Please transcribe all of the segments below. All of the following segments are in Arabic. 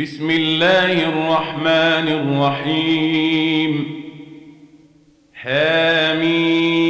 بسم الله الرحمن الرحيم. حميم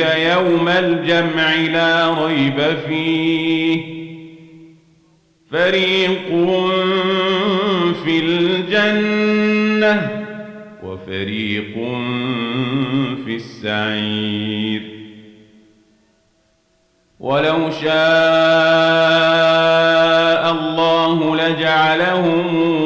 يوم الجمع لا ريب فيه. فريق في الجنة وفريق في السعير. ولو شاء الله لجعلهم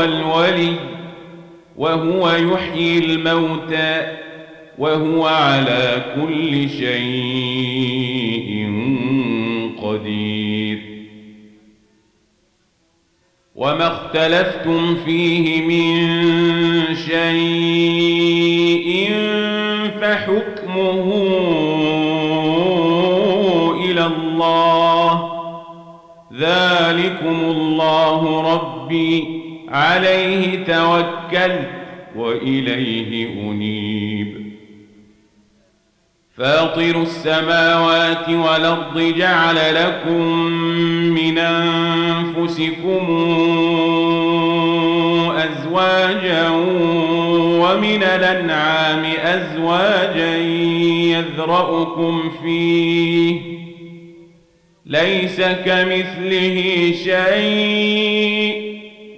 هو الولي وهو يحيي الموتى وهو على كل شيء قدير. وما اختلفتم فيه من شيء فحكمه إلى الله. ذلكم الله ربي عليه توكلت وإليه أنيب. فاطر السماوات والأرض جعل لكم من أنفسكم أزواجا ومن الأنعام أزواجا يذرأكم فيه. ليس كمثله شيء.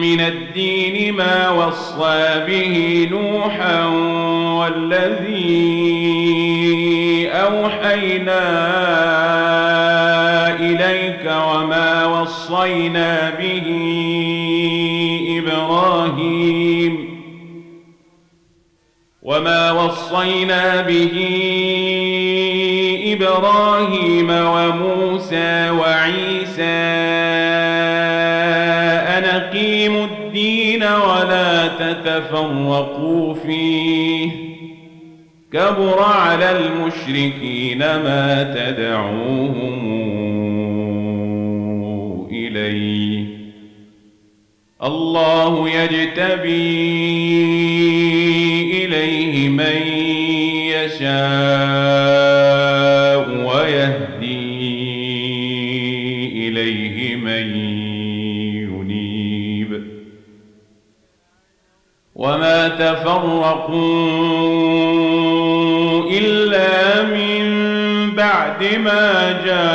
من الدين ما وصى به نوحا والذي أوحينا إليك وما وصينا به إبراهيم وما وصينا به إبراهيم وموسى وعيسى تتفرقوا فيه. كبر على المشركين ما تدعوهم إليه. الله يجتبي إليه من يشاء. وما تفرقوا إلا من بعد ما جاءهم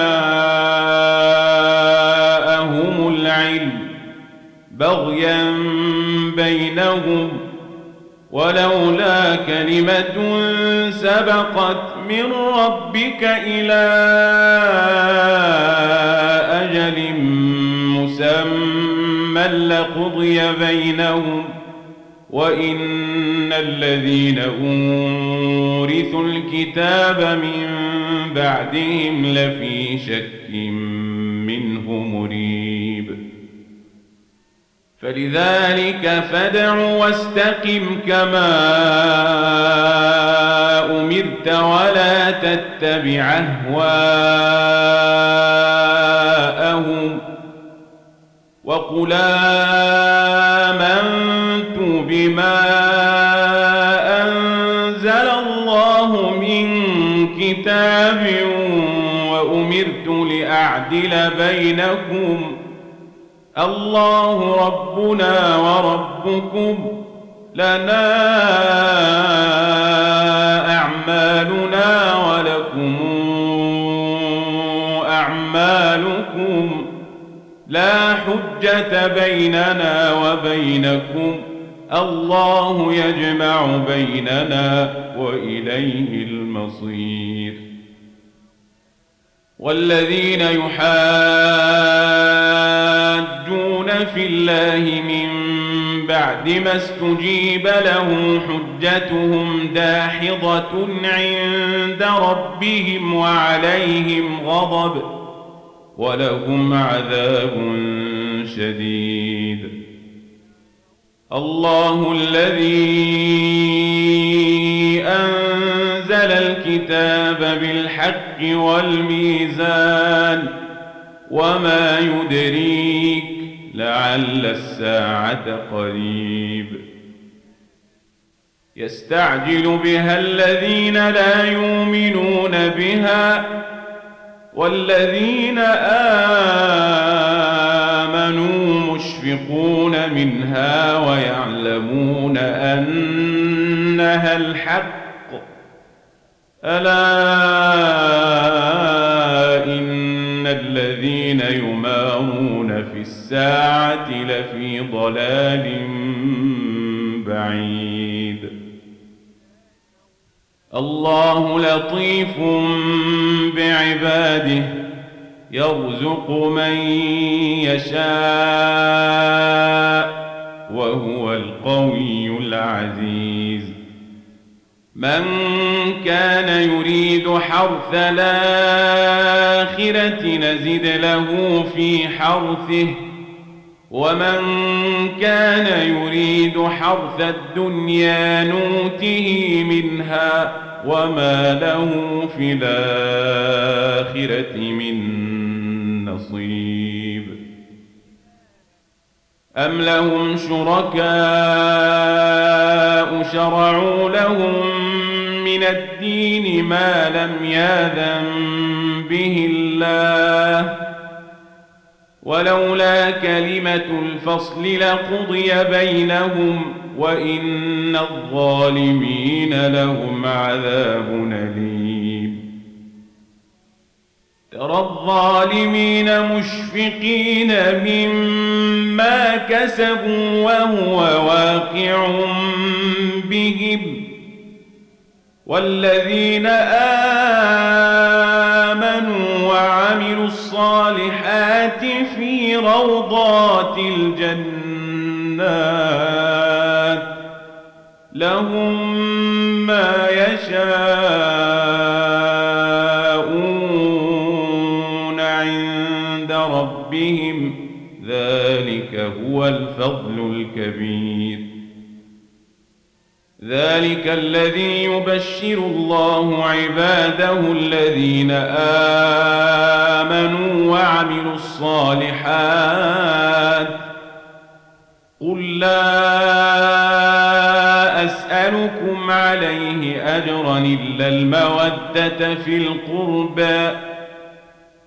العلم بغيا بينهم ولولا كلمة سبقت من ربك إلى أجل مسمى لقضي بينهم وإن الذين أورثوا الكتاب من بعدهم لفي شك منه مريب. فلذلك فدع واستقم كما أمرت ولا تتبع أهواءهم وقل آمنت بما أنزل الله من كتاب وأمرت لأعدل بينكم. الله ربنا وربكم. لنا أعمالنا ولكم أعمالكم. لا حجة بيننا وبينكم. الله يجمع بيننا وإليه المصير. والذين يحاجون في الله من بعد ما استجيب له حجتهم داحضة عند ربهم وعليهم غضب ولهم عذاب شديد. الله الذي أنزل الكتاب بالحق والميزان وما يدريك لعل الساعة قريب. يستعجل بها الذين لا يؤمنون بها والذين آمنوا مشفقون منها ويعلمون أنها الحق. ألا إن الذين يمارون في الساعة لفي ضلال بعيد. الله لطيف بعباده. يرزق من يشاء وهو القوي العزيز. من كان يريد حرث الآخرة نزد له في حرثه ومن كان يريد حرث الدنيا نوته منها وما له في الآخرة من نصيب أم لهم شركاء شرعوا لهم من الدين ما لم ياذن به الله ولولا كلمة الفصل لقضي بينهم وإن الظالمين لهم عذاب أليم. ترى الظالمين مشفقين مما كسبوا وهو واقع بهم والذين آمنوا وعملوا الصالحات في روضات الجنات لهم ما يشاءون الفضل الكبير. ذلك الذي يبشر الله عباده الذين آمنوا وعملوا الصالحات. قل لا أسألكم عليه أجرا إلا المودة في القربى.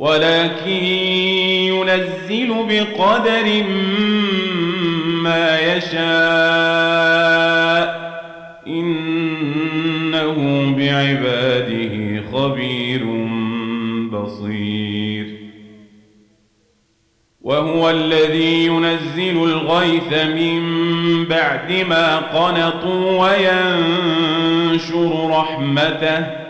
ولكن ينزل بقدر ما يشاء. إنه بعباده خبير بصير. وهو الذي ينزل الغيث من بعد ما قنطوا وينشر رحمته.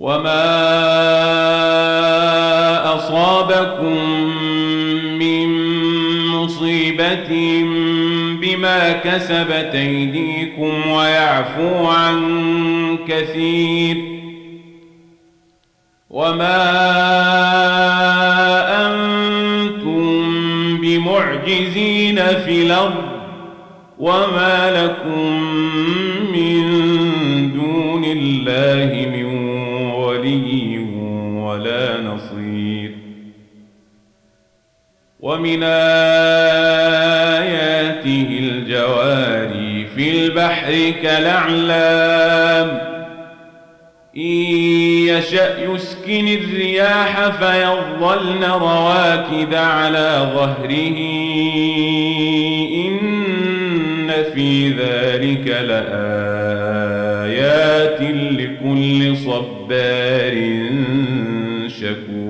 وما أصابكم من مصيبة بما كسبت أيديكم ويعفو عن كثير وما أنتم بمعجزين في الأرض وما لكم ومن آياته الجواري في البحر كالأعلام. إن يشأ يسكن الرياح فيظلن رواكد على ظهره. إن في ذلك لآيات لكل صبار شكور.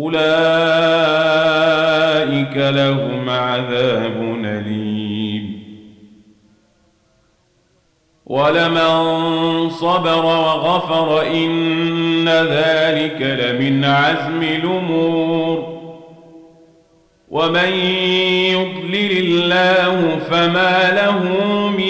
أولئك لهم عذاب أليم. ولمن صبر وغفر إن ذلك لمن عزم الأمور. ومن يضلل الله فما له من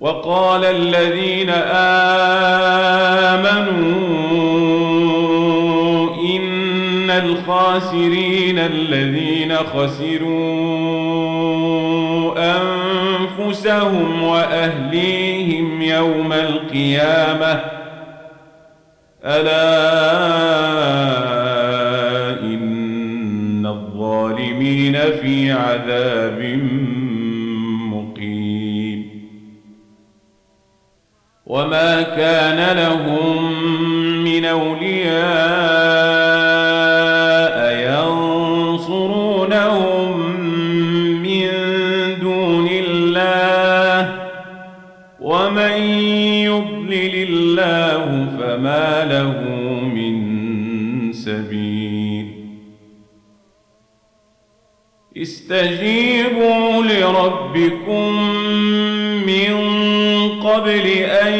وقال الذين آمنوا إن الخاسرين الذين خسروا أنفسهم وأهليهم يوم القيامة ألا إن الظالمين في عذاب وما كان لهم من أولياء ينصرونهم من دون الله ومن يضلل الله فما له من سبيل استجيبوا لربكم من قبل أن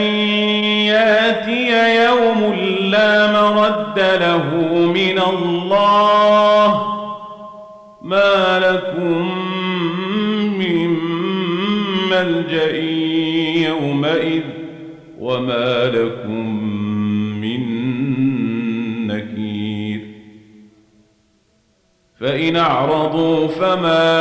يأتي يوم لا مرد له من الله ما لكم من ملجأ يومئذ وما لكم من نكير فإن أعرضوا فما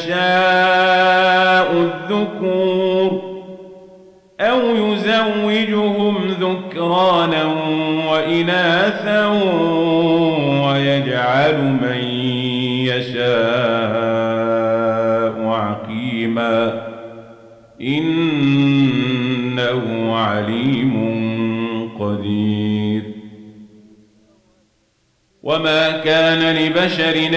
يشاء الذكور أو يزوجهم ذكرانا وإناثا ويجعل من يشاء عقيما إن وما كان لبشر ان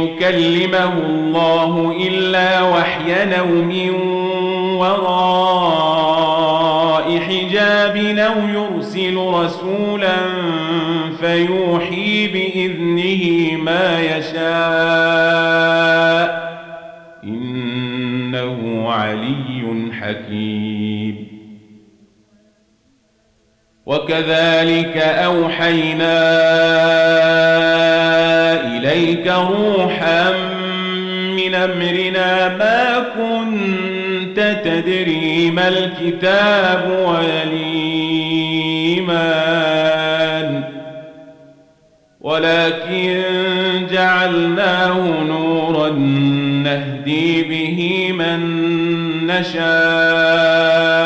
يكلمه الله الا وحيا أو من وراء حجاب أو يرسل رسولا وكذلك أوحينا إليك روحا من أمرنا ما كنت تدري ما الكتاب ولا ولكن جعلناه نورا نهدي به من نشاء